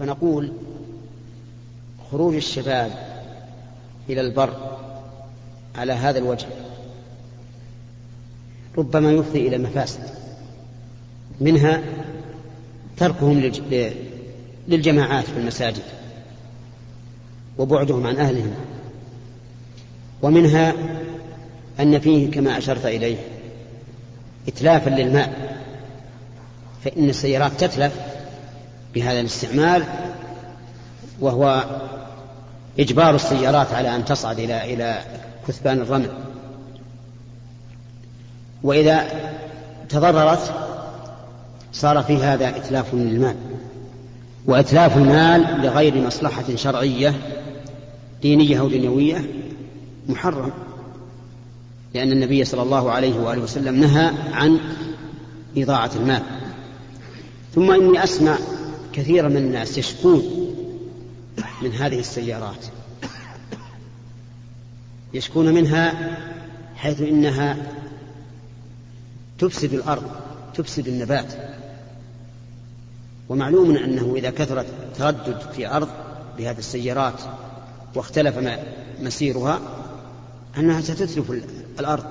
فنقول خروج الشباب إلى البر على هذا الوجه ربما يفضي إلى مفاسد منها تركهم للجماعات في المساجد وبعدهم عن أهلهم ومنها أن فيه كما أشرت إليه إتلافا للماء فإن السيارات تتلف بهذا الاستعمال وهو إجبار السيارات على أن تصعد إلى إلى كثبان الرمل. وإذا تضررت صار في هذا إتلاف للمال. وإتلاف المال لغير مصلحة شرعية دينية أو دنيوية محرم لأن النبي صلى الله عليه وآله وسلم نهى عن إضاعة المال. ثم إني أسمع كثيرا من الناس يشكون من هذه السيارات. يشكون منها حيث إنها تفسد الأرض تفسد النبات. ومعلوم أنه إذا كثرت تردد في أرض بهذه السيارات واختلف مسيرها أنها ستتلف الأرض.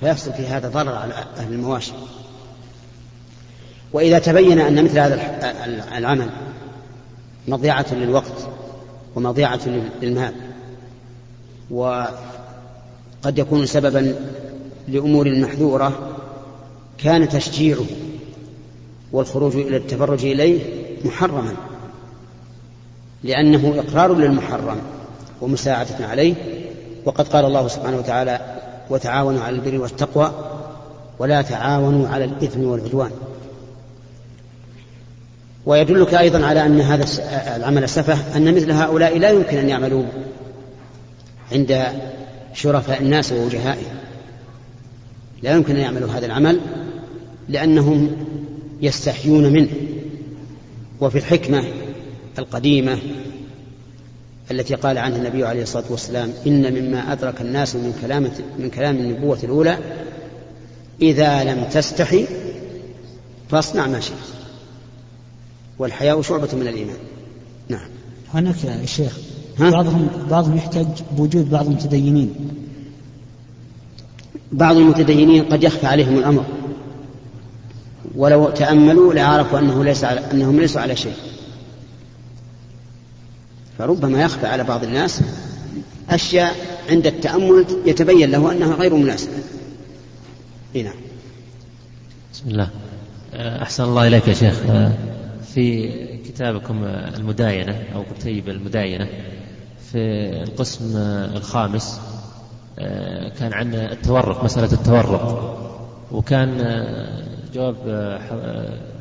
فيحصل في هذا ضرر على أهل المواشي. وإذا تبين أن مثل هذا العمل مضيعة للوقت ومضيعة للمال وقد يكون سببا لأمور محذورة كان تشجيعه والخروج إلى التفرج إليه محرما لأنه إقرار للمحرم ومساعدة عليه وقد قال الله سبحانه وتعالى وتعاونوا على البر والتقوى ولا تعاونوا على الإثم والعدوان. ويدلك أيضا على أن هذا العمل سفه أن مثل هؤلاء لا يمكن أن يعملوا عند شرفاء الناس ووجهائهم. لا يمكن أن يعملوا هذا العمل لأنهم يستحيون منه. وفي الحكمة القديمة التي قال عنها النبي عليه الصلاة والسلام إن مما أدرك الناس من كلام من كلام النبوة الأولى إذا لم تستحي فاصنع ما شئت. والحياء شعبة من الإيمان. نعم. هناك يا شيخ بعضهم بعضهم يحتج بوجود بعض المتدينين. بعض المتدينين قد يخفى عليهم الأمر. ولو تأملوا لعرفوا أنه ليس على أنهم ليسوا على شيء. فربما يخفى على بعض الناس أشياء عند التأمل يتبين له أنها غير مناسبة. نعم. بسم الله. أحسن الله إليك يا شيخ. في كتابكم المداينة أو كتيب المداينة في القسم الخامس كان عن التورق مسألة التورق. وكان جواب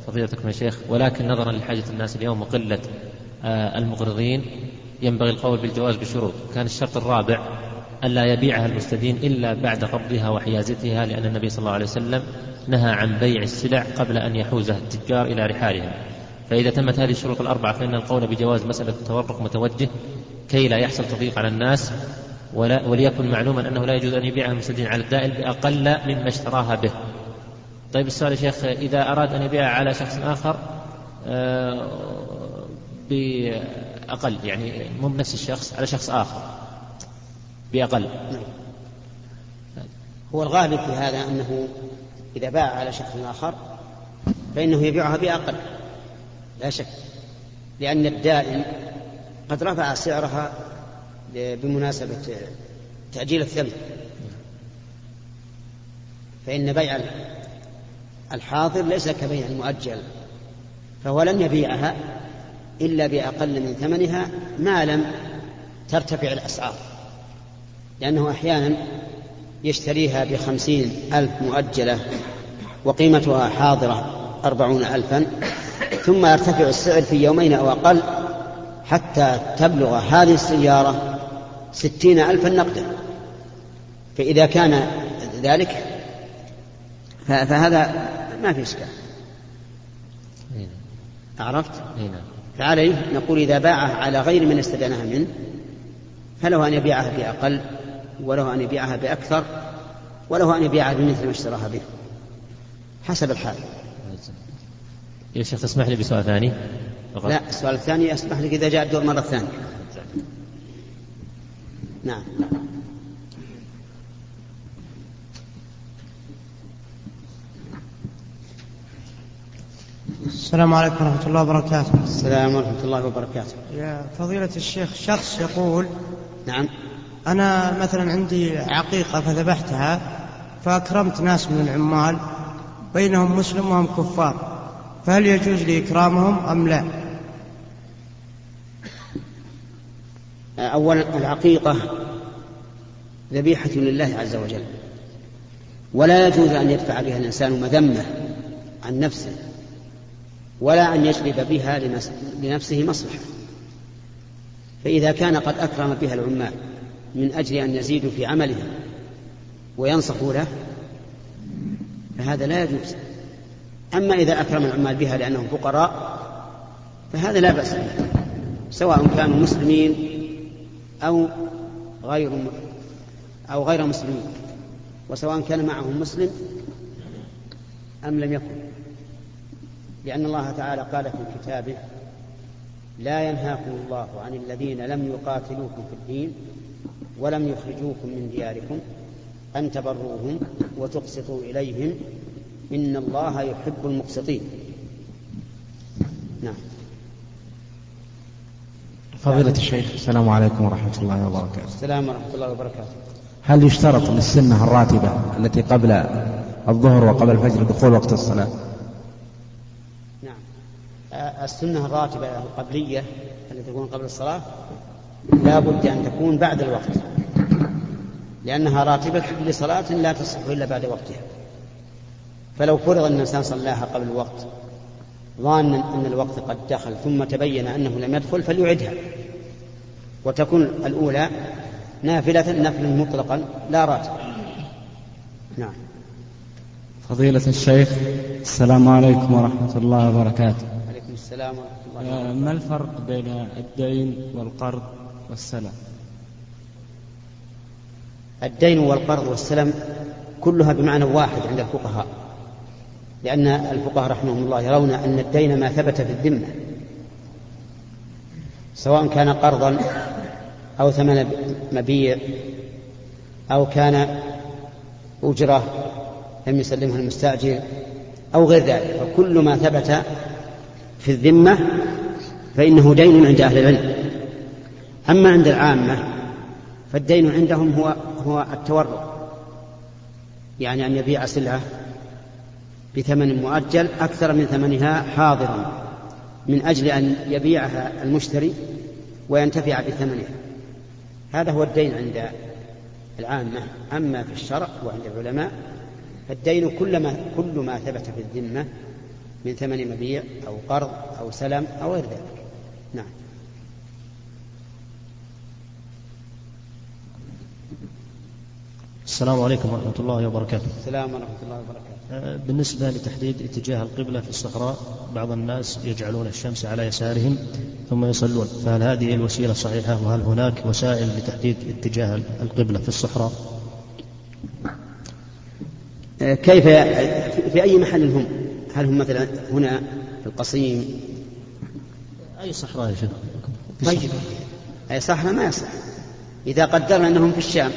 فضيلتكم يا شيخ ولكن نظرا لحاجة الناس اليوم وقلة المقرضين ينبغي القول بالجواز بشروط. كان الشرط الرابع ألا يبيعها المستدين إلا بعد قبضها وحيازتها لأن النبي صلى الله عليه وسلم نهى عن بيع السلع قبل أن يحوزها التجار إلى رحالهم. فإذا تمت هذه الشروط الأربعة فإن القول بجواز مسألة التورق متوجه كي لا يحصل تضييق على الناس ولا وليكن معلوما أنه لا يجوز أن يبيعها المستدين على الدائن بأقل مما اشتراها به. طيب السؤال يا شيخ إذا أراد أن يبيعها على شخص آخر آه، بأقل يعني مو بنفس الشخص على شخص آخر بأقل. هو الغالب في هذا أنه إذا باع على شخص آخر فإنه يبيعها بأقل. لا شك. لأن الدائن قد رفع سعرها بمناسبة تأجيل الثمن. فإن بيع الحاضر ليس كبيع المؤجل فهو لم يبيعها إلا بأقل من ثمنها ما لم ترتفع الأسعار. لأنه أحيانا يشتريها بخمسين ألف مؤجلة وقيمتها حاضرة أربعون ألفا ثم يرتفع السعر في يومين أو أقل حتى تبلغ هذه السيارة ستين ألفا نقدا. فإذا كان ذلك فهذا ما في إشكال. عرفت؟ فعليه نقول إذا باعها على غير من استدانها منه فله أن يبيعها بأقل وله أن يبيعها بأكثر وله أن يبيعها بمثل ما اشتراها به. حسب الحال. يا شيخ تسمح لي بسؤال ثاني؟ لا السؤال الثاني أسمح لك إذا جاء الدور مرة ثانية. نعم. السلام عليكم ورحمة الله وبركاته. السلام ورحمة الله وبركاته. يا فضيلة الشيخ شخص يقول نعم. أنا مثلا عندي عقيقة فذبحتها فأكرمت ناس من العمال بينهم مسلم وهم كفار. فهل يجوز لي إكرامهم أم لا؟ أولا العقيقة ذبيحة لله عز وجل. ولا يجوز أن يدفع بها الإنسان مذمة عن نفسه ولا أن يجلب بها لنفسه مصلحة. فإذا كان قد أكرم بها العمال من أجل أن يزيدوا في عملهم وينصحوا له فهذا لا يجوز. أما إذا أكرم العمال بها لأنهم فقراء فهذا لا بأس به سواء كانوا مسلمين أو غير أو غير مسلمين وسواء كان معهم مسلم أم لم يكن. لأن الله تعالى قال في كتابه لا ينهاكم الله عن الذين لم يقاتلوكم في الدين ولم يخرجوكم من دياركم أن تبروهم وتقسطوا إليهم إن الله يحب المقسطين. نعم. فضيلة الشيخ السلام عليكم ورحمة الله وبركاته. السلام ورحمة الله وبركاته. هل يشترط للسنة الراتبة التي قبل الظهر وقبل الفجر دخول وقت الصلاة؟ نعم. السنة الراتبة القبلية التي تكون قبل الصلاة لا بد أن تكون بعد الوقت لأنها راتبة لصلاة لا تصح إلا بعد وقتها. فلو فرض أن الإنسان صلاها قبل الوقت ظانا أن الوقت قد دخل ثم تبين أنه لم يدخل فليعدها. وتكون الأولى نافلة نفلا مطلقا لا راتب. نعم. فضيلة الشيخ السلام عليكم ورحمة الله وبركاته. عليكم السلام ورحمة الله وبركاته. ما الفرق بين الدين والقرض والسلام؟ الدين والقرض والسلم كلها بمعنى واحد عند الفقهاء. لأن الفقهاء رحمهم الله يرون أن الدين ما ثبت في الذمة سواء كان قرضا أو ثمن مبيع أو كان أجرة لم يسلمها المستأجر أو غير ذلك. فكل ما ثبت في الذمة فإنه دين عند أهل العلم. أما عند العامة فالدين عندهم هو هو التورع يعني أن يبيع سلعة بثمن مؤجل أكثر من ثمنها حاضرا من أجل أن يبيعها المشتري وينتفع بثمنها. هذا هو الدين عند العامة. أما في الشرع وعند العلماء فالدين كل ما, كل ما ثبت في الذمة من ثمن مبيع أو قرض أو سلم أو غير ذلك. نعم. السلام عليكم ورحمة الله وبركاته. السلام ورحمة الله وبركاته. بالنسبة لتحديد اتجاه القبلة في الصحراء بعض الناس يجعلون الشمس على يسارهم ثم يصلون. فهل هذه الوسيلة صحيحة؟ وهل هناك وسائل لتحديد اتجاه القبلة في الصحراء؟ آه، كيف في أي محل هم؟ هل هم مثلا هنا في القصيم؟ أي صحراء يا شيخ؟ طيب. أي صحراء ما يصح. إذا قدرنا أنهم في الشام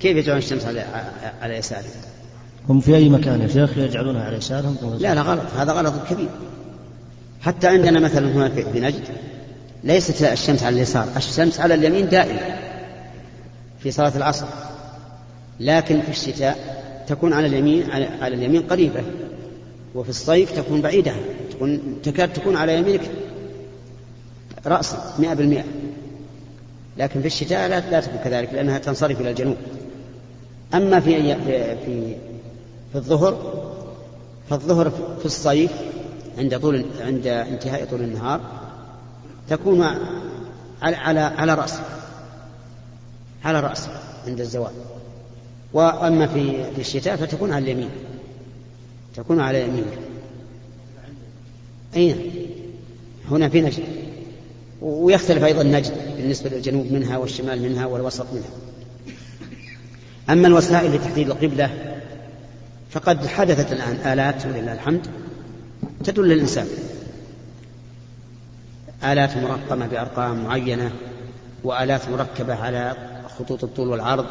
كيف يجعلون الشمس على على يسارهم؟ هم في أي مكان يا شيخ يجعلونها على يسارهم لا لا غلط. هذا غلط كبير. حتى عندنا مثلا هنا في نجد ليست الشمس على اليسار الشمس على اليمين دائما في صلاة العصر. لكن في الشتاء تكون على اليمين على اليمين قريبة وفي الصيف تكون بعيدة تكون تكاد تكون على يمينك رأسا مئة بالمئة. لكن في الشتاء لا, تكون كذلك لأنها تنصرف إلى الجنوب. أما في في في الظهر فالظهر في الصيف عند طول عند انتهاء طول النهار تكون على على على رأسه على رأسه عند الزوال. وأما في في الشتاء فتكون على اليمين تكون على يمينك أين هنا في نجد. ويختلف أيضا نجد بالنسبة للجنوب منها والشمال منها والوسط منها. أما الوسائل لتحديد القبلة فقد حدثت الآن آلات ولله الحمد تدل الإنسان آلات مرقمة بأرقام معينة وآلات مركبة على خطوط الطول والعرض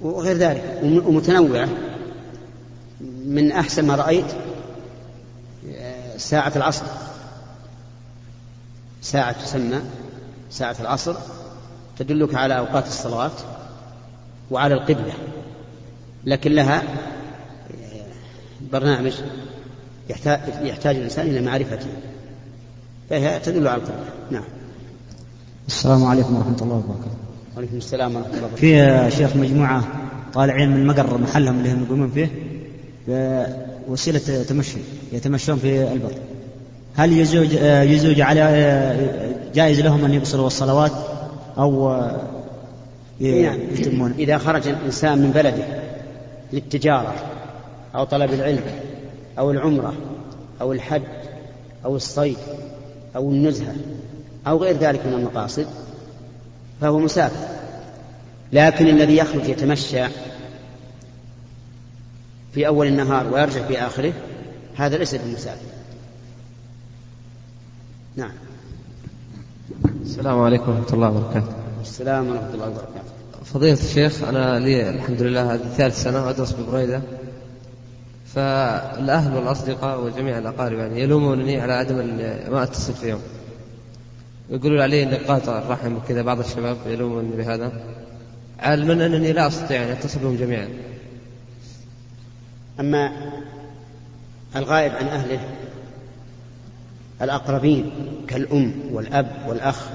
وغير ذلك ومتنوعة. من أحسن ما رأيت ساعة العصر. ساعة تسمى ساعة العصر تدلك على أوقات الصلوات وعلى القبلة. لكن لها برنامج يحتاج, يحتاج الإنسان إلى معرفته فهي تدل على القبلة نعم. السلام عليكم ورحمة الله وبركاته. وعليكم السلام ورحمة الله وبركاته. في شيخ مجموعة طالعين من مقر محلهم اللي هم يقومون فيه بوسيلة تمشي يتمشون في البر. هل يزوج يزوج على جائز لهم أن يقصروا الصلوات أو. يتمون؟ إذا خرج الإنسان من بلده للتجارة أو طلب العلم أو العمرة أو الحج أو الصيد أو النزهة أو غير ذلك من المقاصد فهو مسافر. لكن الذي يخرج يتمشى في أول النهار ويرجع في آخره هذا ليس بالمسافر نعم. السلام عليكم ورحمة الله وبركاته. السلام ورحمة الله وبركاته. فضيلة الشيخ أنا لي الحمد لله هذه ثالث سنة أدرس ببريدة. فالأهل والأصدقاء وجميع الأقارب يعني يلومونني على عدم ما أتصل فيهم. يقولون علي أني قاطع الرحم وكذا بعض الشباب يلومونني بهذا علما أنني لا أستطيع أن أتصل بهم جميعا. أما الغائب عن أهله الأقربين كالأم والأب والأخ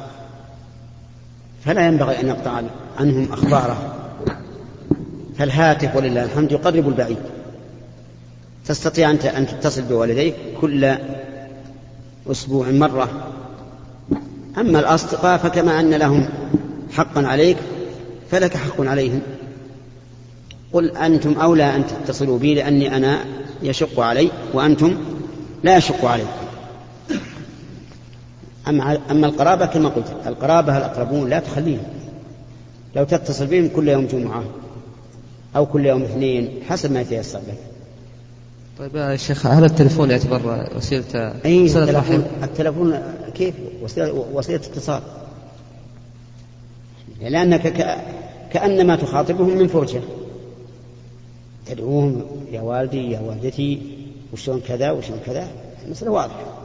فلا ينبغي أن يقطع عنهم أخباره. فالهاتف ولله الحمد يقرب البعيد. تستطيع أنت أن تتصل بوالديك كل أسبوع مرة. أما الأصدقاء فكما أن لهم حقا عليك فلك حق عليهم. قل أنتم أولى أن تتصلوا بي لأني أنا يشق علي وأنتم لا يشق عليكم. أما أما القرابة كما قلت القرابة الأقربون لا تخليهم. لو تتصل بهم كل يوم جمعة أو كل يوم اثنين حسب ما يتيسر لك. طيب يا شيخ هل التليفون يعتبر وسيلة أي التلفون, التلفون كيف؟ وسيلة, وسيلة اتصال. لأنك كأنما تخاطبهم من فرجة تدعوهم يا والدي يا والدتي وشلون كذا وشلون كذا. المسألة واضحة.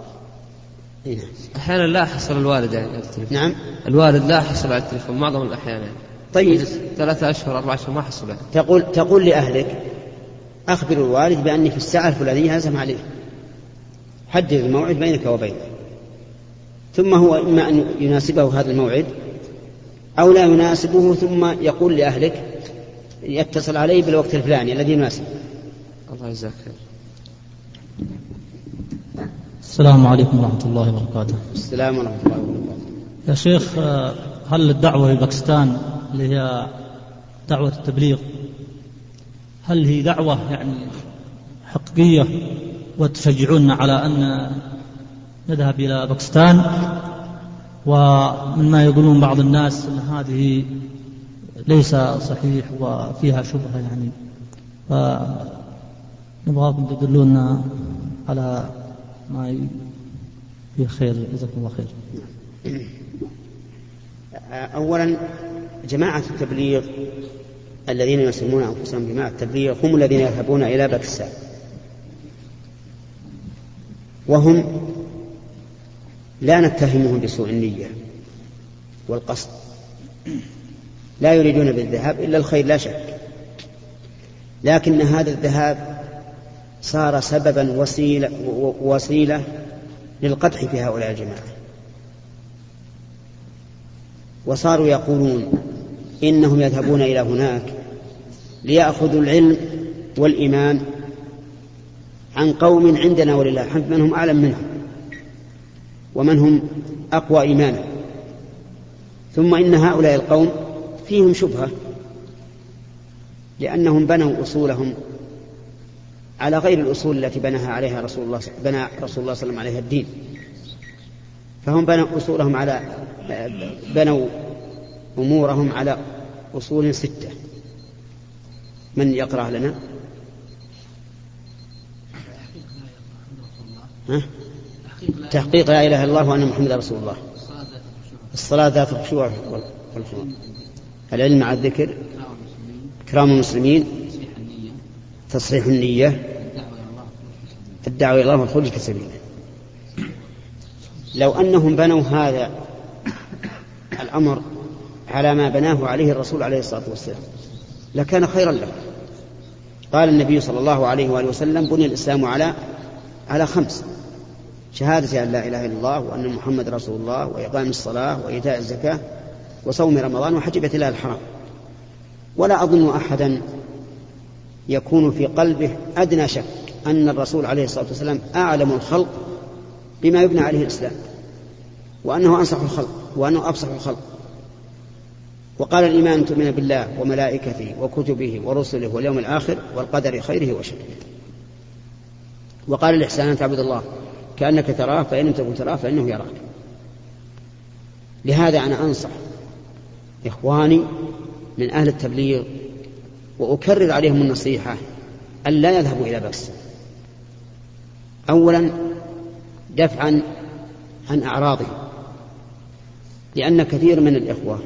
أحيانا لا أحصل الوالد يعني على التليفون. نعم. الوالد لا أحصل على التليفون معظم الأحيان. يعني طيب ثلاثة أشهر أربعة أشهر ما أحصل يعني. تقول تقول لأهلك أخبر الوالد بأني في الساعة الفلانية أزم عليه حدد الموعد بينك وبينه. ثم هو إما أن يناسبه هذا الموعد أو لا يناسبه ثم يقول لأهلك يتصل عليه بالوقت الفلاني الذي يناسب. الله يجزاك خير. السلام عليكم ورحمة الله وبركاته. السلام ورحمة الله وبركاته. يا شيخ هل الدعوة في باكستان اللي هي دعوة التبليغ هل هي دعوة يعني حقيقية وتشجعوننا على أن نذهب إلى باكستان؟ ومما يقولون بعض الناس أن هذه ليس صحيح وفيها شبهة يعني. فنبغاكم تدلونا على ما فيه خير جزاكم الله خير. أولا جماعة التبليغ الذين يسمون أنفسهم جماعة التبليغ هم الذين يذهبون إلى باكستان وهم لا نتهمهم بسوء النية والقصد. لا يريدون بالذهاب إلا الخير لا شك. لكن هذا الذهاب صار سببا وسيلة, وسيلة للقدح في هؤلاء الجماعة. وصاروا يقولون إنهم يذهبون إلى هناك ليأخذوا العلم والإيمان عن قوم عندنا ولله الحمد من هم أعلم منهم ومن هم أقوى إيمانا ثم إن هؤلاء القوم فيهم شبهة لأنهم بنوا أصولهم على غير الأصول التي بناها عليها رسول الله بنى رسول الله صلى الله عليه وسلم عليها الدين. فهم بنوا أصولهم على بنوا أمورهم على أصول ستة. من يقرأ لنا؟ تحقيق لا إله إلا الله وأن محمد رسول الله. الصلاة ذات الخشوع والخضوع. العلم مع الذكر. إكرام المسلمين. تصحيح النية. الدعوة إلى الله والخروج كسبيله لو أنهم بنوا هذا الأمر على ما بناه عليه الرسول عليه الصلاة والسلام لكان خيرا له. قال النبي صلى الله عليه وآله وسلم بني الإسلام على على خمس شهادة أن لا إله إلا الله وأن محمد رسول الله وإقام الصلاة وإيتاء الزكاة وصوم رمضان وحج بيت الله الحرام. ولا أظن أحدا يكون في قلبه أدنى شك أن الرسول عليه الصلاة والسلام أعلم الخلق بما يبنى عليه الإسلام وأنه أنصح الخلق وأنه أفصح الخلق. وقال الإيمان تؤمن بالله وملائكته وكتبه ورسله واليوم الآخر والقدر خيره وشره. وقال الإحسان أن تعبد الله كأنك تراه فإن لم تكن تراه فإنه يراك. لهذا أنا أنصح إخواني من أهل التبليغ وأكرر عليهم النصيحة أن لا يذهبوا إلى بس أولا دفعا عن أعراضهم لأن كثير من الإخوة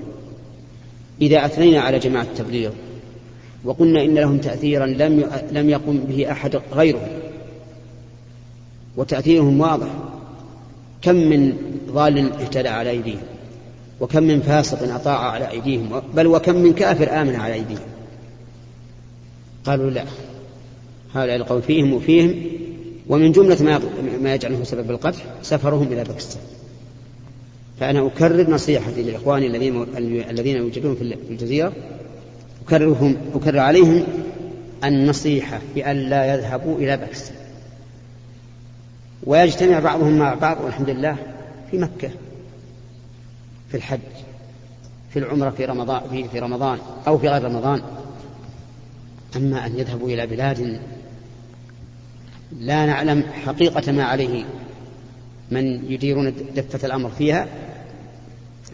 إذا أثنينا على جماعة التبليغ وقلنا إن لهم تأثيرا لم لم يقم به أحد غيرهم وتأثيرهم واضح كم من ضال اهتدى على أيديهم وكم من فاسق أطاع على أيديهم بل وكم من كافر آمن على أيديهم. قالوا لا هؤلاء القوم فيهم وفيهم ومن جملة ما ما يجعله سبب القتل سفرهم إلى باكستان. فأنا أكرر نصيحتي لإخواني الذين الذين يوجدون في الجزيرة أكررهم أكرر عليهم النصيحة بأن لا يذهبوا إلى باكستان. ويجتمع بعضهم مع بعض والحمد لله في مكة في الحج في العمرة في رمضان في, في رمضان أو في غير رمضان. أما أن يذهبوا إلى بلاد لا نعلم حقيقة ما عليه من يديرون دفة الأمر فيها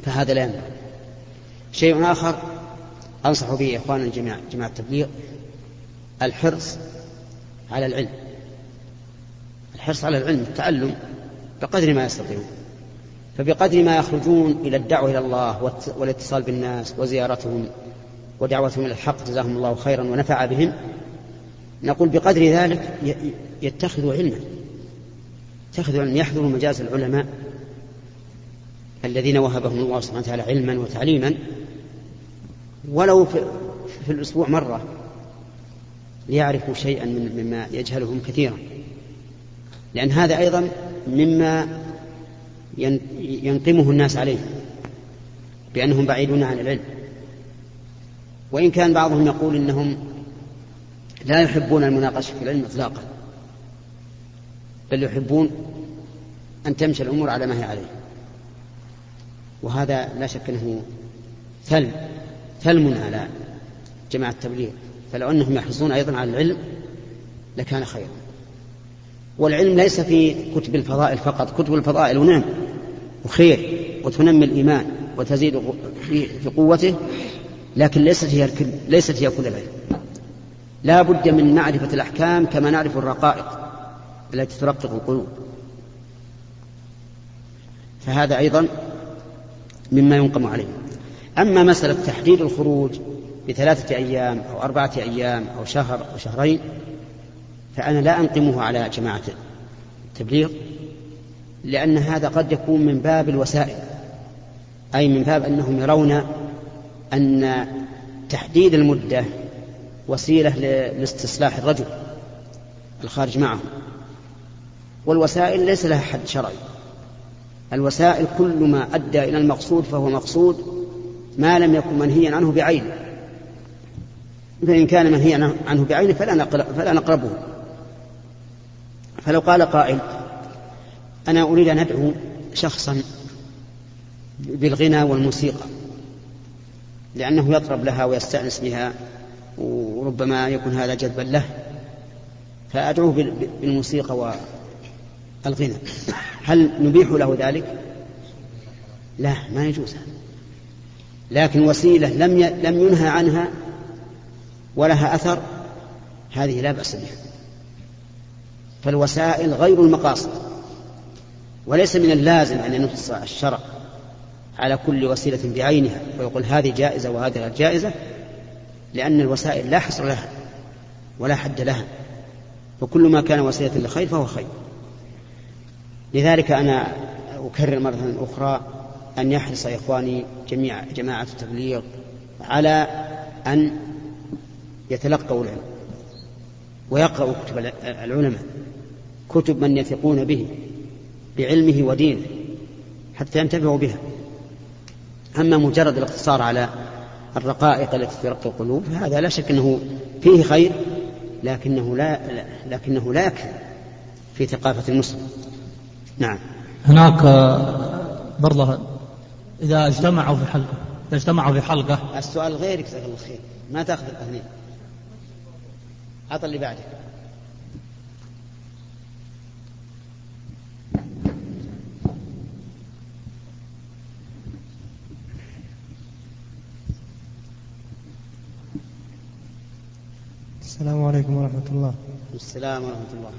فهذا لا ينبغي. شيء آخر أنصح به إخواننا الجماعة جماعة التبليغ الحرص على العلم. الحرص على العلم التعلم بقدر ما يستطيعون. فبقدر ما يخرجون إلى الدعوة إلى الله والاتصال بالناس وزيارتهم ودعوتهم إلى الحق جزاهم الله خيرا ونفع بهم. نقول بقدر ذلك يتخذوا علما. يتخذوا علما. يحضروا مجالس العلماء الذين وهبهم الله سبحانه وتعالى علما وتعليما. ولو في, في الأسبوع مرة ليعرفوا شيئا مما يجهلهم كثيرا. لأن هذا أيضا مما ينقمه الناس عليه بأنهم بعيدون عن العلم. وإن كان بعضهم يقول إنهم لا يحبون المناقشة في العلم إطلاقا. بل يحبون أن تمشي الأمور على ما هي عليه. وهذا لا شك أنه ثلم ثلم على جماعة التبليغ. فلو أنهم يحرصون أيضا على العلم لكان خيرا. والعلم ليس في كتب الفضائل فقط كتب الفضائل ونعم وخير وتنمي الإيمان وتزيد في قوته لكن ليست هي ليست هي كل العلم. لا بد من معرفة الأحكام كما نعرف الرقائق. التي ترقق القلوب. فهذا أيضا مما ينقم عليه. أما مسألة تحديد الخروج بثلاثة أيام أو أربعة أيام أو شهر أو شهرين فأنا لا أنقمه على جماعة التبليغ لأن هذا قد يكون من باب الوسائل أي من باب أنهم يرون أن تحديد المدة وسيلة لاستصلاح الرجل الخارج معه والوسائل ليس لها حد شرعي. الوسائل كل ما أدى إلى المقصود فهو مقصود ما لم يكن منهيا عنه بعينه فإن كان منهيا عنه بعينه فلا, فلا نقربه. فلو قال قائل أنا أريد أن أدعو شخصا بالغنى والموسيقى لأنه يطرب لها ويستأنس بها وربما يكون هذا جذبا له فأدعوه بالموسيقى والغنى هل نبيح له ذلك؟ لا ما يجوز هذا. لكن وسيلة لم لم ينهى عنها ولها أثر هذه لا بأس بها. فالوسائل غير المقاصد. وليس من اللازم أن ينص الشرع على كل وسيلة بعينها. ويقول هذه جائزة وهذه غير جائزة لأن الوسائل لا حصر لها ولا حد لها. وكل ما كان وسيلة لخير فهو خير. لذلك أنا أكرر مرة أخرى أن يحرص إخواني جميع جماعة التبليغ على أن يتلقوا العلم ويقرأوا كتب العلماء كتب من يثقون به بعلمه ودينه حتى ينتفعوا بها. أما مجرد الاقتصار على الرقائق التي ترقي القلوب فهذا لا شك أنه فيه خير لكنه لا لكنه لا يكفي في ثقافة المسلم. نعم. هناك برضه إذا اجتمعوا في حلقة إذا اجتمعوا في حلقة. السؤال غيرك جزاك الله خير ما تأخذ الاثنين عطى اللي بعدك السلام عليكم ورحمة الله. السلام ورحمة الله.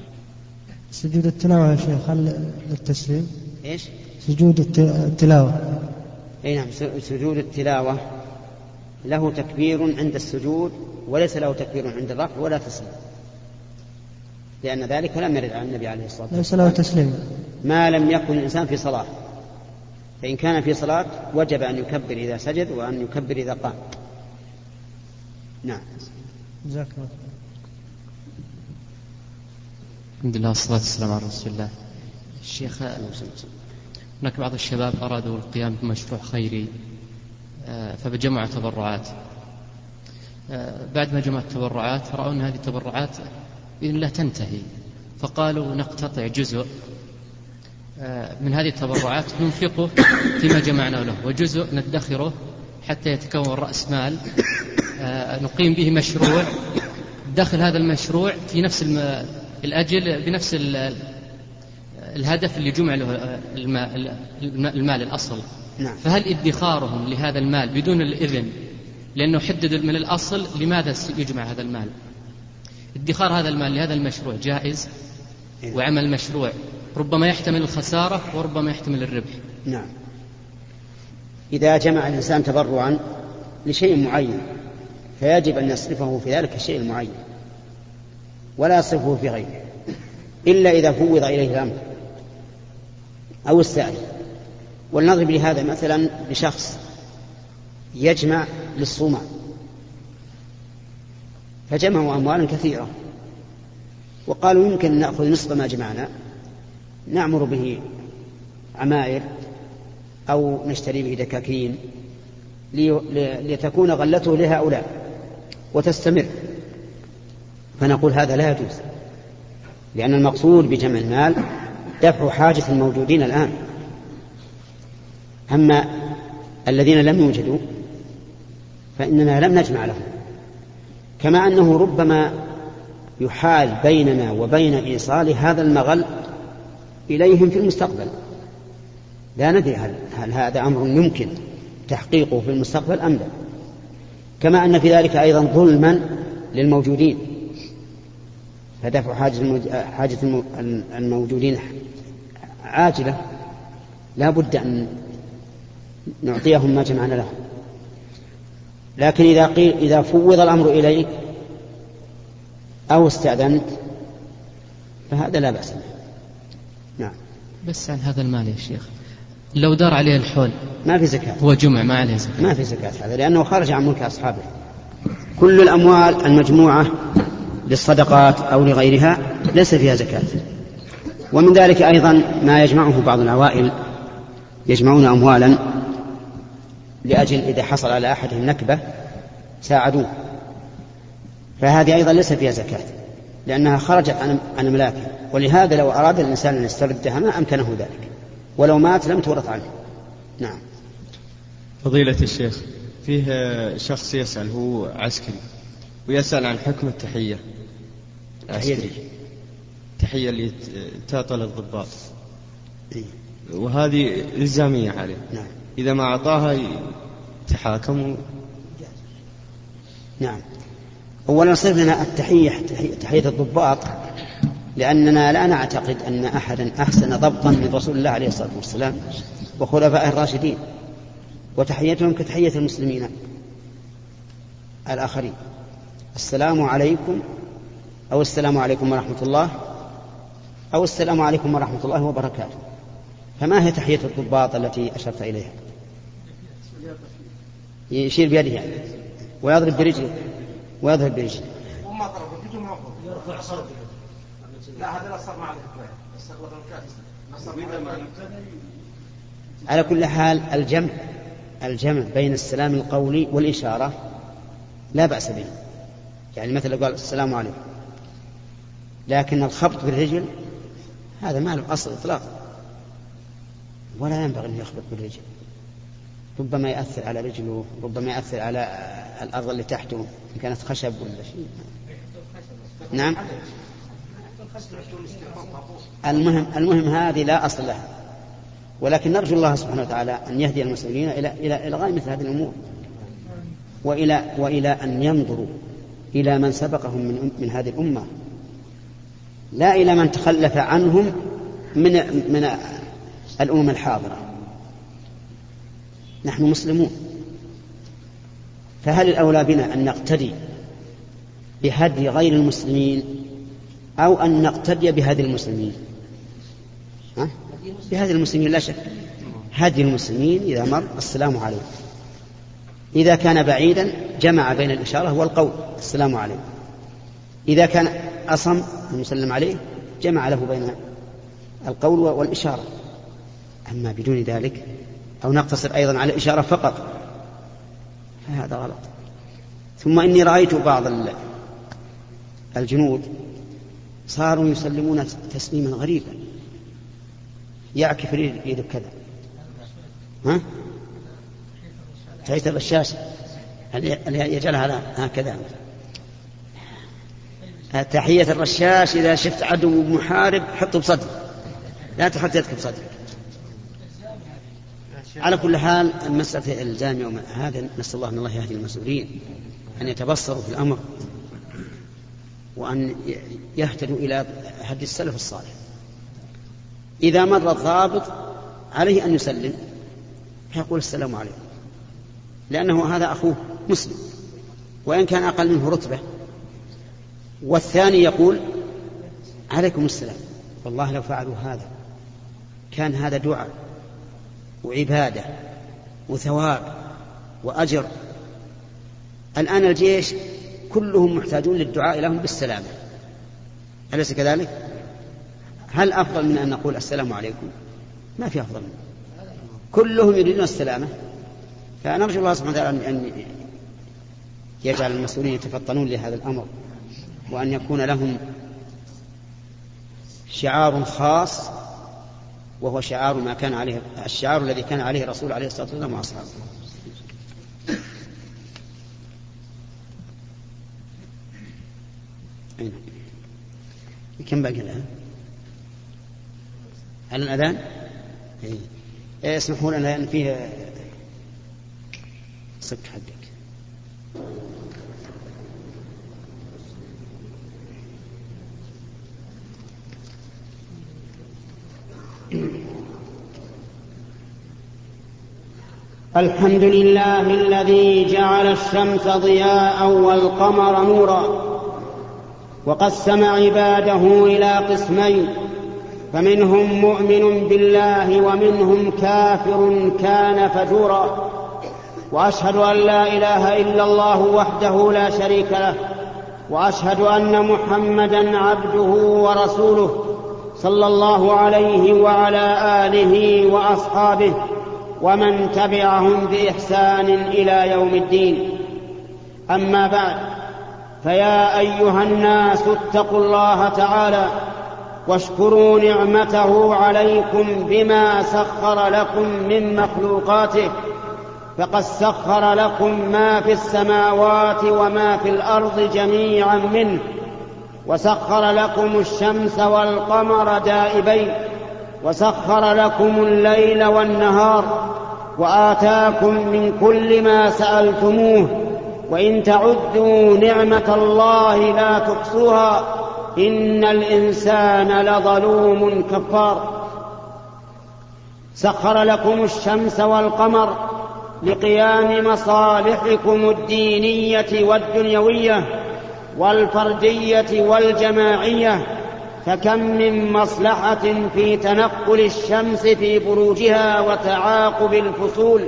سجود التلاوة يا شيخ هل للتسليم؟ إيش؟ سجود الت- التلاوة. إي نعم سجود التلاوة. له تكبير عند السجود وليس له تكبير عند الرفع ولا تسليم. لأن ذلك لم يرد عن النبي عليه الصلاة والسلام. ليس له تسليم. ما لم يكن الإنسان في صلاة. فإن كان في صلاة وجب أن يكبر إذا سجد وأن يكبر إذا قام. نعم. جزاك الله الحمد لله والصلاة والسلام على رسول الله الشيخ هناك بعض الشباب أرادوا القيام بمشروع خيري آه، فجمعوا تبرعات آه، بعد ما جمعوا التبرعات رأوا أن هذه التبرعات بإذن الله تنتهي فقالوا نقتطع جزء آه، من هذه التبرعات ننفقه فيما جمعنا له وجزء ندخره حتى يتكون رأس مال نقيم به مشروع داخل هذا المشروع في نفس. الأجل بنفس ال... الهدف اللي جمع له المال, الأصل. نعم. فهل ادخارهم لهذا المال بدون الإذن؟ لأنه حدد من الأصل لماذا يجمع هذا المال. ادخار هذا المال لهذا المشروع جائز وعمل المشروع ربما يحتمل الخسارة وربما يحتمل الربح. نعم. إذا جمع الإنسان تبرعا لشيء معين فيجب أن يصرفه في ذلك الشيء المعين. ولا يصرفه في غيره إلا إذا فوض إليه الأمر أو استأذن. ولنضرب لهذا مثلا بشخص يجمع للصومال فجمعوا أموالا كثيرة وقالوا يمكن نأخذ نصف ما جمعنا نعمر به عمائر أو نشتري به دكاكين لتكون غلته لهؤلاء وتستمر. فنقول هذا لا يجوز. لأن المقصود بجمع المال دفع حاجة الموجودين الآن. أما الذين لم يوجدوا فإننا لم نجمع لهم. كما أنه ربما يحال بيننا وبين إيصال هذا المغل إليهم في المستقبل. لا ندري هل, هل هذا أمر يمكن تحقيقه في المستقبل أم لا. كما أن في ذلك أيضا ظلما للموجودين. فدفع حاجة حاجة المو- الموجودين عاجلة لا بد أن نعطيهم ما جمعنا لهم. لكن إذا قيل إذا فوض الأمر إليك أو استأذنت فهذا لا بأس به. نعم. بس عن هذا المال يا شيخ. لو دار عليه الحول ما في زكاة. هو جمع ما عليه زكاة. ما في زكاة هذا لأنه خرج عن ملك أصحابه. كل الأموال المجموعة للصدقات أو لغيرها ليس فيها زكاة. ومن ذلك أيضا ما يجمعه بعض العوائل يجمعون أموالا لأجل إذا حصل على أحدهم نكبة ساعدوه. فهذه أيضا ليس فيها زكاة لأنها خرجت عن ملاكه ولهذا لو أراد الإنسان أن يستردها ما أمكنه ذلك. ولو مات لم تورث عنه. نعم. فضيلة الشيخ فيه شخص يسأل هو عسكري. ويسأل عن حكم التحية. تحية العسكري. التحية اللي تعطى للضباط إيه. وهذه إلزامية عليه. نعم. إذا ما أعطاها يتحاكم نعم. أولا صرف لنا التحية تحية- تحية الضباط لأننا لا نعتقد أن أحدا أحسن ضبطا من رسول الله عليه الصلاة والسلام وخلفائه الراشدين وتحيتهم كتحية المسلمين الآخرين. السلام عليكم أو السلام عليكم ورحمة الله أو السلام عليكم ورحمة الله وبركاته. فما هي تحية الضباط التي أشرت إليها؟ يشير بيده يعني. ويضرب برجله. ويضرب برجله. لا هذا صار مع على كل حال الجمع الجمع بين السلام القولي والإشارة لا بأس به. يعني مثل قال السلام عليكم. لكن الخبط بالرجل هذا ما له أصل إطلاقا ولا ينبغي أن يخبط بالرجل ربما يأثر على رجله ربما يأثر على الأرض اللي تحته إن كانت خشب ولا شيء. نعم. المهم المهم هذه لا أصل لها. ولكن نرجو الله سبحانه وتعالى أن يهدي المسلمين إلى إلى إلغاء مثل هذه الأمور. وإلى وإلى أن ينظروا إلى من سبقهم من من هذه الأمة. لا إلى من تخلف عنهم من من الأمم الحاضرة. نحن مسلمون. فهل الأولى بنا أن نقتدي بهدي غير المسلمين أو أن نقتدي بهدي المسلمين؟ ها؟ بهدي المسلمين لا شك. هدي المسلمين إذا مر. السلام عليكم. إذا كان بعيدا جمع بين الإشارة والقول. السلام عليكم. إذا كان أصم المسلم عليه جمع له بين القول والإشارة. أما بدون ذلك أو نقتصر أيضا على الإشارة فقط فهذا غلط. ثم إني رأيت بعض الجنود صاروا يسلمون تسليما غريبا. يعكف يده كذا ها؟ تحية الرشاش يجعلها هكذا. تحية الرشاش إذا شفت عدو محارب حطه بصدرك لا تحط يدك بصدرك. على كل حال مسألة الجامع هذا نسأل الله أن الله يهدي المسؤولين أن يتبصروا في الأمر وأن يهتدوا إلى هدي السلف الصالح. إذا مر الضابط عليه أن يسلم فيقول السلام عليكم. لأنه هذا أخوه مسلم وإن كان أقل منه رتبة. والثاني يقول عليكم السلام. والله لو فعلوا هذا كان هذا دعاء وعبادة وثواب وأجر. الآن الجيش كلهم محتاجون للدعاء لهم بالسلامة. أليس كذلك؟ هل أفضل من أن نقول السلام عليكم؟ ما في أفضل منه. كلهم يريدون السلامة. فنرجو الله سبحانه وتعالى أن يجعل المسؤولين يتفطنون لهذا الأمر وأن يكون لهم شعار خاص وهو شعار ما كان عليه الشعار الذي كان عليه الرسول عليه الصلاة والسلام وأصحابه. كم باقي الآن؟ على الأذان؟ إيه. إيه اسمحوا لنا لأن فيه صك حقك الحمد لله الذي جعل الشمس ضياء والقمر نورا وقسم عباده إلى قسمين فمنهم مؤمن بالله ومنهم كافر كان فجورا. وأشهد أن لا إله إلا الله وحده لا شريك له وأشهد أن محمدا عبده ورسوله صلى الله عليه وعلى آله وأصحابه ومن تبعهم بإحسان إلى يوم الدين. أما بعد فيا أيها الناس اتقوا الله تعالى واشكروا نعمته عليكم بما سخر لكم من مخلوقاته فقد سخر لكم ما في السماوات وما في الأرض جميعا منه وسخر لكم الشمس والقمر دائبين وسخر لكم الليل والنهار وآتاكم من كل ما سألتموه وإن تعدوا نعمة الله لا تحصوها إن الإنسان لظلوم كفار سخر لكم الشمس والقمر لقيام مصالحكم الدينية والدنيوية والفردية والجماعية فكم من مصلحة في تنقل الشمس في بروجها وتعاقب الفصول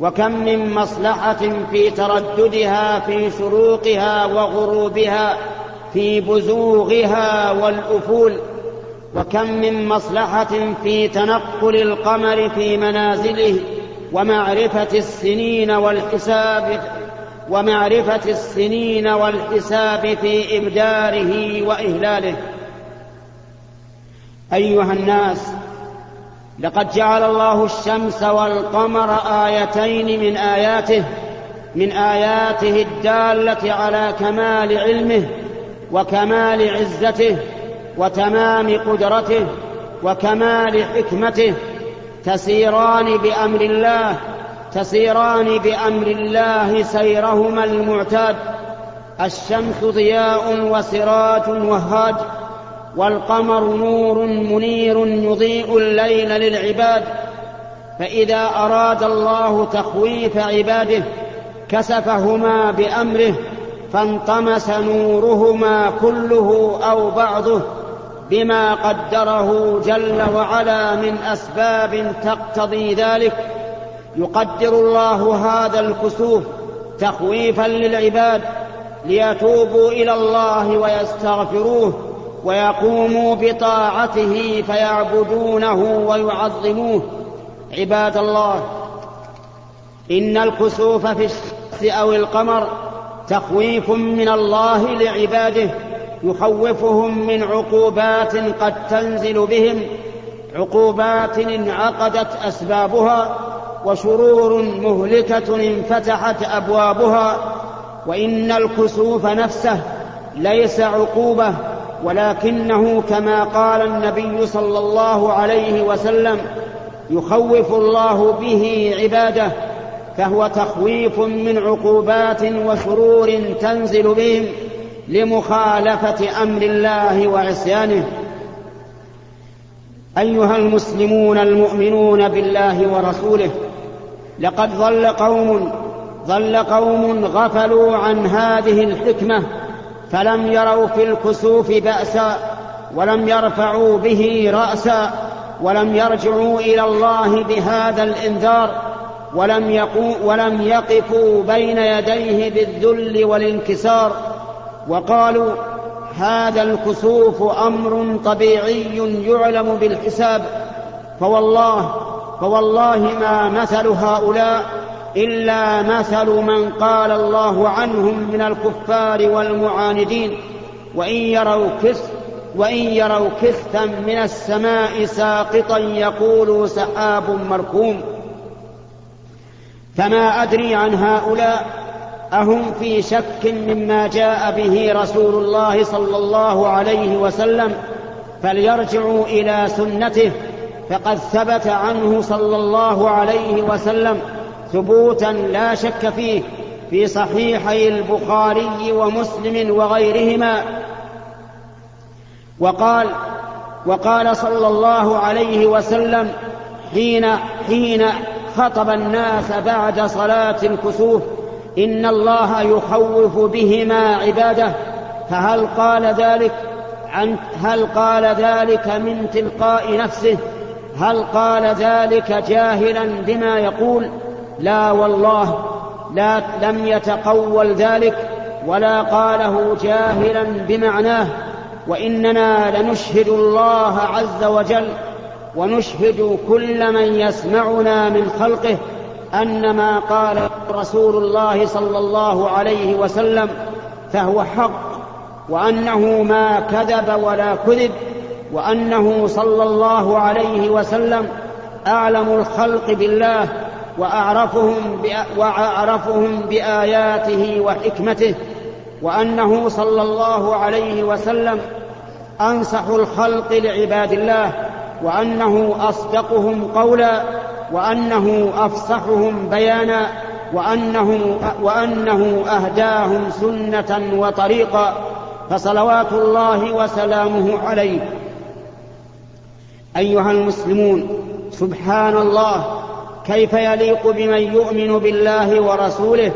وكم من مصلحة في ترددها في شروقها وغروبها في بزوغها والأفول وكم من مصلحة في تنقل القمر في منازله ومعرفة السنين والحساب ومعرفة السنين والحساب في إبداره وإهلاله. أيها الناس لقد جعل الله الشمس والقمر آيتين من آياته من آياته الدالة على كمال علمه وكمال عزته وتمام قدرته وكمال حكمته تسيران بأمر الله تسيران بأمر الله سيرهما المعتاد. الشمس ضياء وسراج وهاج والقمر نور منير يضيء الليل للعباد. فإذا أراد الله تخويف عباده كسفهما بأمره فانطمس نورهما كله أو بعضه. بما قدره جل وعلا من أسباب تقتضي ذلك يقدر الله هذا الكسوف تخويفا للعباد ليتوبوا إلى الله ويستغفروه ويقوموا بطاعته فيعبدونه ويعظموه. عباد الله إن الكسوف في الشمس أو القمر تخويف من الله لعباده يخوفهم من عقوبات قد تنزل بهم عقوبات انعقدت أسبابها وشرور مهلكة انفتحت أبوابها وإن الكسوف نفسه ليس عقوبة ولكنه كما قال النبي صلى الله عليه وسلم يخوف الله به عباده فهو تخويف من عقوبات وشرور تنزل بهم. لمخالفة أمر الله وعصيانه. أيها المسلمون المؤمنون بالله ورسوله لقد ظل قوم ظل قوم غفلوا عن هذه الحكمة فلم يروا في الكسوف بأسا ولم يرفعوا به رأسا ولم يرجعوا إلى الله بهذا الإنذار ولم, ولم يقفوا بين يديه بالذل والانكسار. وقالوا هذا الكسوف أمر طبيعي يعلم بالحساب فوالله فوالله ما مثل هؤلاء إلا مثل من قال الله عنهم من الكفار والمعاندين وإن يروا كسف وإن يروا كسفا من السماء ساقطا يقولوا سحاب مركوم. فما أدري عن هؤلاء أهم في شك مما جاء به رسول الله صلى الله عليه وسلم فليرجعوا إلى سنته فقد ثبت عنه صلى الله عليه وسلم ثبوتا لا شك فيه في صحيحي البخاري ومسلم وغيرهما. وقال وقال صلى الله عليه وسلم حين حين خطب الناس بعد صلاة الكسوف إن الله يخوف بهما عباده فهل قال ذلك عن هل قال ذلك من تلقاء نفسه؟ هل قال ذلك جاهلا بما يقول؟ لا والله لا لم يتقول ذلك ولا قاله جاهلا بمعناه وإننا لنشهد الله عز وجل ونشهد كل من يسمعنا من خلقه أن ما قال رسول الله صلى الله عليه وسلم فهو حق وأنه ما كذب ولا كذب وأنه صلى الله عليه وسلم أعلم الخلق بالله وأعرفهم وأعرفهم بآياته وحكمته وأنه صلى الله عليه وسلم أنصح الخلق لعباد الله وأنه أصدقهم قولا وأنه أفصحهم بيانا وأنه وأنه أهداهم سنة وطريقا فصلوات الله وسلامه عليه. أيها المسلمون سبحان الله كيف يليق بمن يؤمن بالله ورسوله؟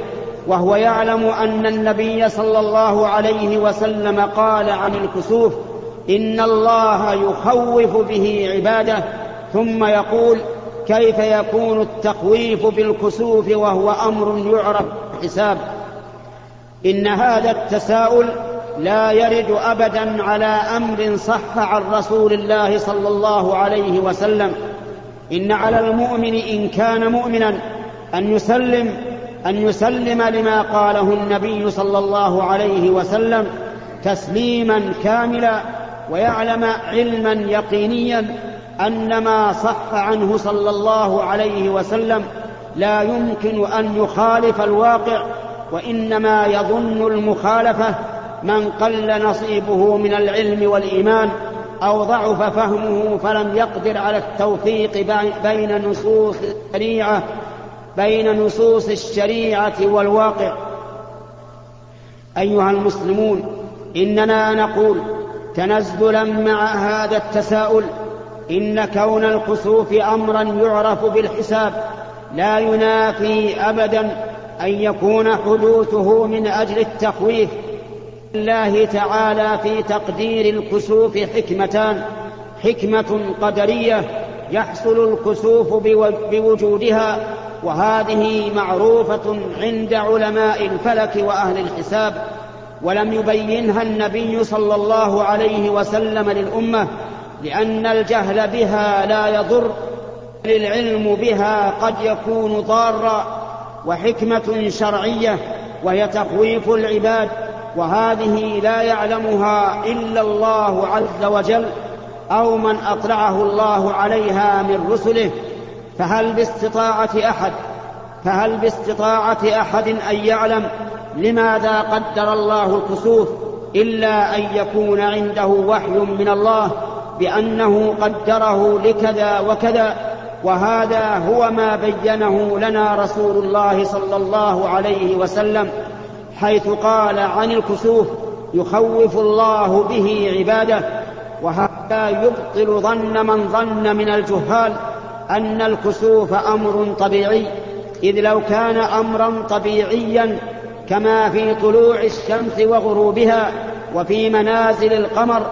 وهو يعلم أن النبي صلى الله عليه وسلم قال عن الكسوف إن الله يخوف به عباده ثم يقول كيف يكون التخويف بالكسوف وهو أمر يعرف حساب؟ إن هذا التساؤل لا يرد ابدا على أمر صح عن رسول الله صلى الله عليه وسلم. إن على المؤمن إن كان مؤمنا أن يسلم أن يسلم لما قاله النبي صلى الله عليه وسلم تسليما كاملا ويعلم علما يقينيا ان ما صح عنه صلى الله عليه وسلم لا يمكن أن يخالف الواقع وإنما يظن المخالفة من قل نصيبه من العلم والإيمان أو ضعف فهمه فلم يقدر على التوفيق بين نصوص الشريعة بين نصوص الشريعة والواقع. أيها المسلمون إننا نقول تنزلا مع هذا التساؤل إن كون الكسوف أمرا يعرف بالحساب لا ينافي أبدا أن يكون حدوثه من أجل التخويف. الله تعالى في تقدير الكسوف حكمتان. حكمة قدرية يحصل الكسوف بوجودها وهذه معروفة عند علماء الفلك وأهل الحساب. ولم يبينها النبي صلى الله عليه وسلم للأمة لأن الجهل بها لا يضر للعلم بها قد يكون ضارا وحكمة شرعية وهي تخويف العباد وهذه لا يعلمها إلا الله عز وجل أو من أطلعه الله عليها من رسله. فهل باستطاعة أحد فهل باستطاعة أحد أن يعلم لماذا قدر الله الكسوف إلا أن يكون عنده وحي من الله؟ بأنه قدره لكذا وكذا وهذا هو ما بينه لنا رسول الله صلى الله عليه وسلم حيث قال عن الكسوف يخوف الله به عباده وهذا يبطل ظن من ظن من الجهال أن الكسوف أمر طبيعي إذ لو كان أمرا طبيعيا كما في طلوع الشمس وغروبها وفي منازل القمر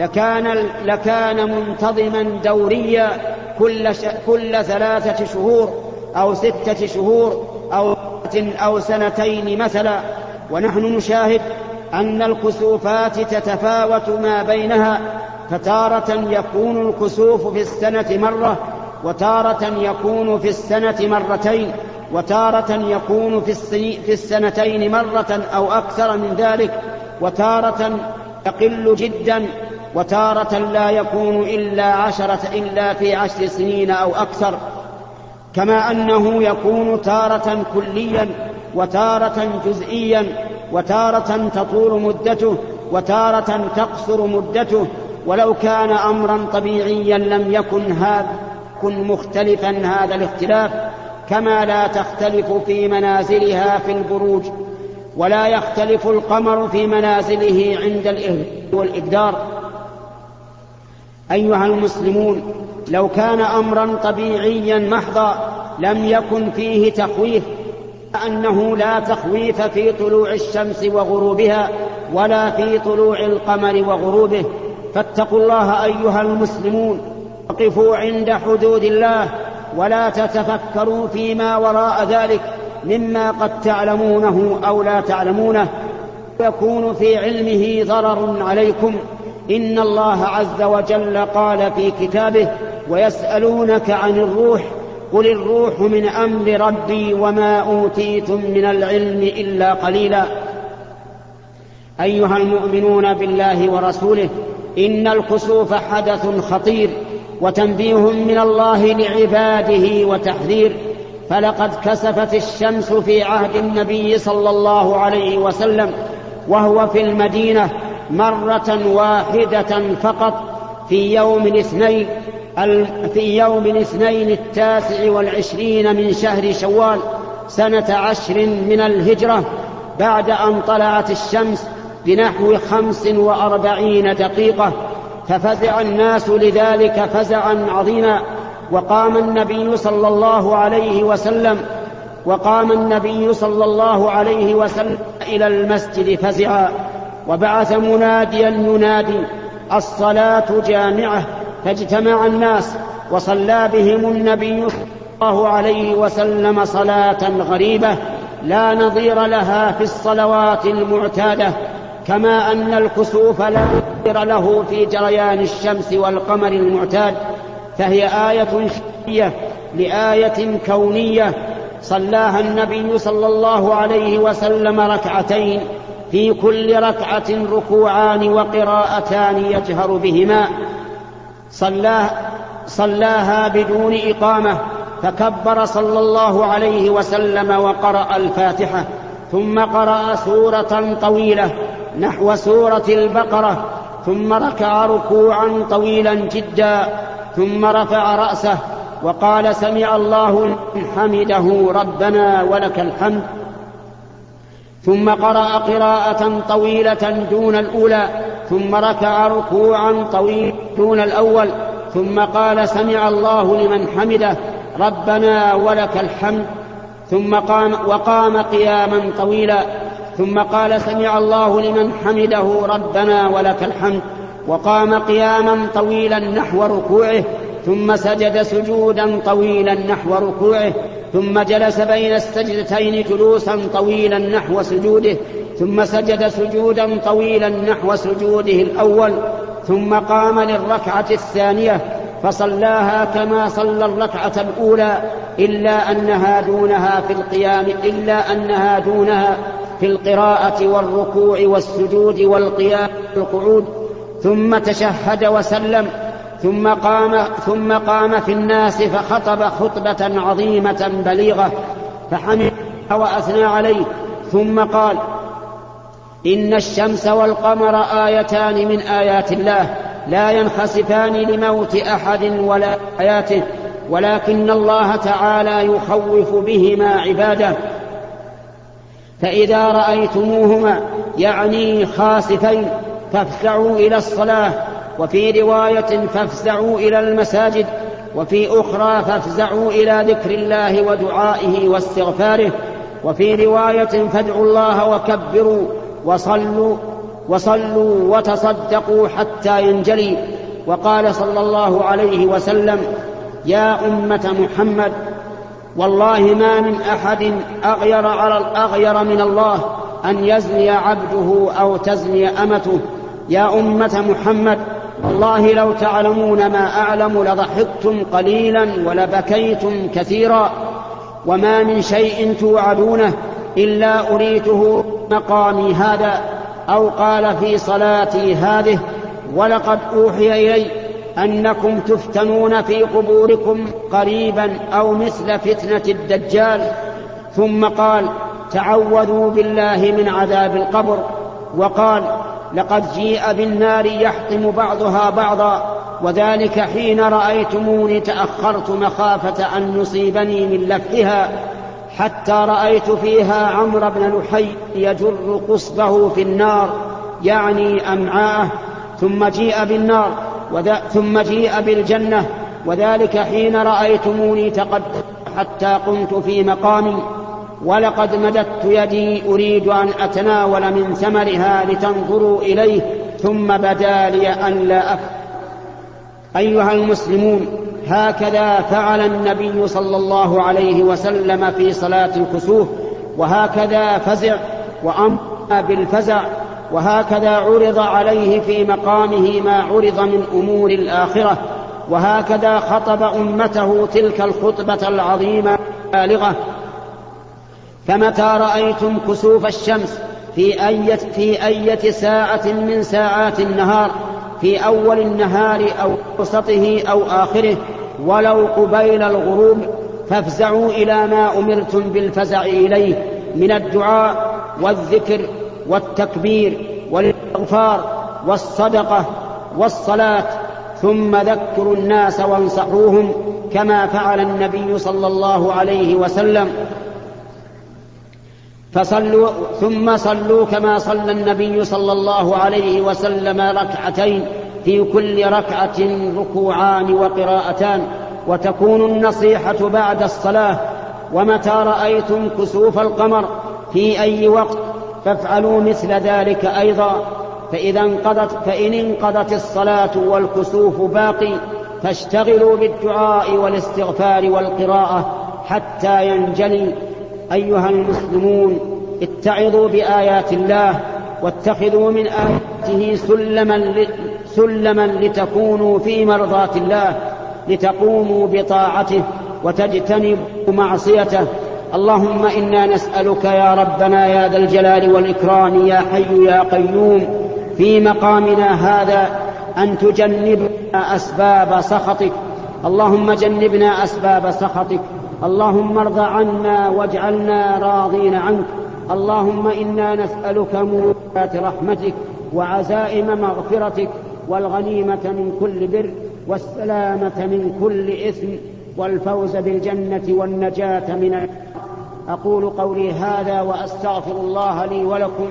لكان لكان منتظما دوريا كل كل ثلاثة شهور أو ستة شهور أو أو سنتين مثلا. ونحن نشاهد أن الكسوفات تتفاوت ما بينها فتارة يكون الكسوف في السنة مرة وتارة يكون في السنة مرتين وتارة يكون في, في السنتين مرة أو أكثر من ذلك وتارة يقل جدا وتارة لا يكون إلا عشرة إلا في عشر سنين أو أكثر. كما أنه يكون تارة كليا وتارة جزئيا وتارة تطول مدته وتارة تقصر مدته. ولو كان أمرا طبيعيا لم يكن هذا كن مختلفا هذا الاختلاف. كما لا تختلف في منازلها في البروج ولا يختلف القمر في منازله عند الإهل والإبدار. أيها المسلمون لو كان أمرا طبيعيا محضا لم يكن فيه تخويف أنه لا تخويف في طلوع الشمس وغروبها ولا في طلوع القمر وغروبه. فاتقوا الله أيها المسلمون وقفوا عند حدود الله ولا تتفكروا فيما وراء ذلك مما قد تعلمونه أو لا تعلمونه. يكون في علمه ضرر عليكم. إن الله عز وجل قال في كتابه ويسألونك عن الروح قل الروح من أمر ربي وما أوتيتم من العلم إلا قليلا. أيها المؤمنون بالله ورسوله إن الكسوف حدث خطير وتنبيه من الله لعباده وتحذير. فلقد كسفت الشمس في عهد النبي صلى الله عليه وسلم وهو في المدينة مرة واحدة فقط في يوم الاثنين في يوم الاثنين التاسع والعشرين من شهر شوال سنة عشر من الهجرة بعد أن طلعت الشمس بنحو خمس وأربعين دقيقة ففزع الناس لذلك فزعا عظيما. وقام النبي صلى الله عليه وسلم وقام النبي صلى الله عليه وسلم إلى المسجد فزعا. وبعث مناديا ينادي الصلاة جامعة فاجتمع الناس وصلى بهم النبي صلى الله عليه وسلم صلاة غريبة لا نظير لها في الصلوات المعتادة كما أن الكسوف لا نظير له في جريان الشمس والقمر المعتاد فهي آية شرعية لآية كونية صلاها النبي صلى الله عليه وسلم ركعتين. في كل ركعة ركوعان وقراءتان يجهر بهما. صلاها, صلاها بدون إقامة فكبر صلى الله عليه وسلم وقرأ الفاتحة ثم قرأ سورة طويلة نحو سورة البقرة ثم ركع ركوعا طويلا جدا ثم رفع رأسه وقال سمع الله حمده ربنا ولك الحمد. ثم قرأ قراءة طويلة دون الأولى ثم ركع ركوعا طويلا دون الأول ثم قال سمع الله لمن حمده ربنا ولك الحمد. ثم قام وقام قياما طويلا ثم قال سمع الله لمن حمده ربنا ولك الحمد. وقام قياما طويلا نحو ركوعه ثم سجد سجودا طويلا نحو ركوعه ثم جلس بين السجدتين جلوسا طويلا نحو سجوده ثم سجد سجودا طويلا نحو سجوده الأول ثم قام للركعة الثانية فصلاها كما صلى الركعة الأولى إلا أنها دونها في القيام إلا أنها دونها في القراءة والركوع والسجود والقيام والقعود ثم تشهد وسلم. ثم قام ثم قام في الناس فخطب خطبة عظيمة بليغة فحمد وأثنى عليه. ثم قال إن الشمس والقمر آيتان من آيات الله لا ينخسفان لموت أحد ولا حياته ولكن الله تعالى يخوف بهما عباده. فإذا رأيتموهما يعني خاسفين فافزعوا إلى الصلاة. وفي رواية فافزعوا إلى المساجد وفي أخرى فافزعوا إلى ذكر الله ودعائه واستغفاره وفي رواية فادعوا الله وكبروا وصلوا وصلوا وتصدقوا حتى ينجلي. وقال صلى الله عليه وسلم يا أمة محمد والله ما من أحد أغير على الأغير من الله أن يزني عبده أو تزني أمته. يا أمة محمد والله لو تعلمون ما أعلم لضحكتم قليلا ولبكيتم كثيرا وما من شيء توعدونه إلا أريته مقامي هذا أو قال في صلاتي هذه ولقد أوحي إلي أنكم تفتنون في قبوركم قريبا أو مثل فتنة الدجال. ثم قال تعوذوا بالله من عذاب القبر. وقال لقد جيء بالنار يحطم بعضها بعضا وذلك حين رأيتموني تأخرت مخافة أن يصيبني من لفحها حتى رأيت فيها عمرو بن لحي يجر قصبه في النار يعني أمعاءه ثم جيء بالنار ثم جيء بالجنة وذلك حين رأيتموني تقدم حتى قمت في مقامي. ولقد مددت يدي أريد أن أتناول من ثمرها لتنظروا إليه ثم بدا لي أن لا أفعل أيها المسلمون هكذا فعل النبي صلى الله عليه وسلم في صلاة الكسوف وهكذا فزع وأمر بالفزع وهكذا عرض عليه في مقامه ما عرض من أمور الآخرة وهكذا خطب أمته تلك الخطبة العظيمة البالغة. فمتى رأيتم كسوف الشمس في أية, في أية ساعة من ساعات النهار في أول النهار أو وسطه أو آخره ولو قبيل الغروب فافزعوا إلى ما أمرتم بالفزع إليه من الدعاء والذكر والتكبير والاستغفار والصدقة والصلاة. ثم ذكروا الناس وانصحوهم كما فعل النبي صلى الله عليه وسلم. فصلوا ثم صلوا كما صلى النبي صلى الله عليه وسلم ركعتين في كل ركعة ركوعان وقراءتان. وتكون النصيحة بعد الصلاة ومتى رأيتم كسوف القمر في أي وقت فافعلوا مثل ذلك أيضا. فإذا انقضت فإن انقضت الصلاة والكسوف باقي فاشتغلوا بالدعاء والاستغفار والقراءة حتى ينجلي. أيها المسلمون اتعظوا بآيات الله واتخذوا من آياته سلما سلما لتكونوا في مرضاة الله لتقوموا بطاعته وتجتنبوا معصيته. اللهم إنا نسألك يا ربنا يا ذا الجلال والإكرام يا حي يا قيوم في مقامنا هذا أن تجنبنا أسباب سخطك. اللهم جنبنا أسباب سخطك. اللهم ارض عنا واجعلنا راضين عنك. اللهم إنا نسألك موجبات رحمتك وعزائم مغفرتك والغنيمة من كل بر والسلامة من كل إثم والفوز بالجنة والنجاة من أقول قولي هذا وأستغفر الله لي ولكم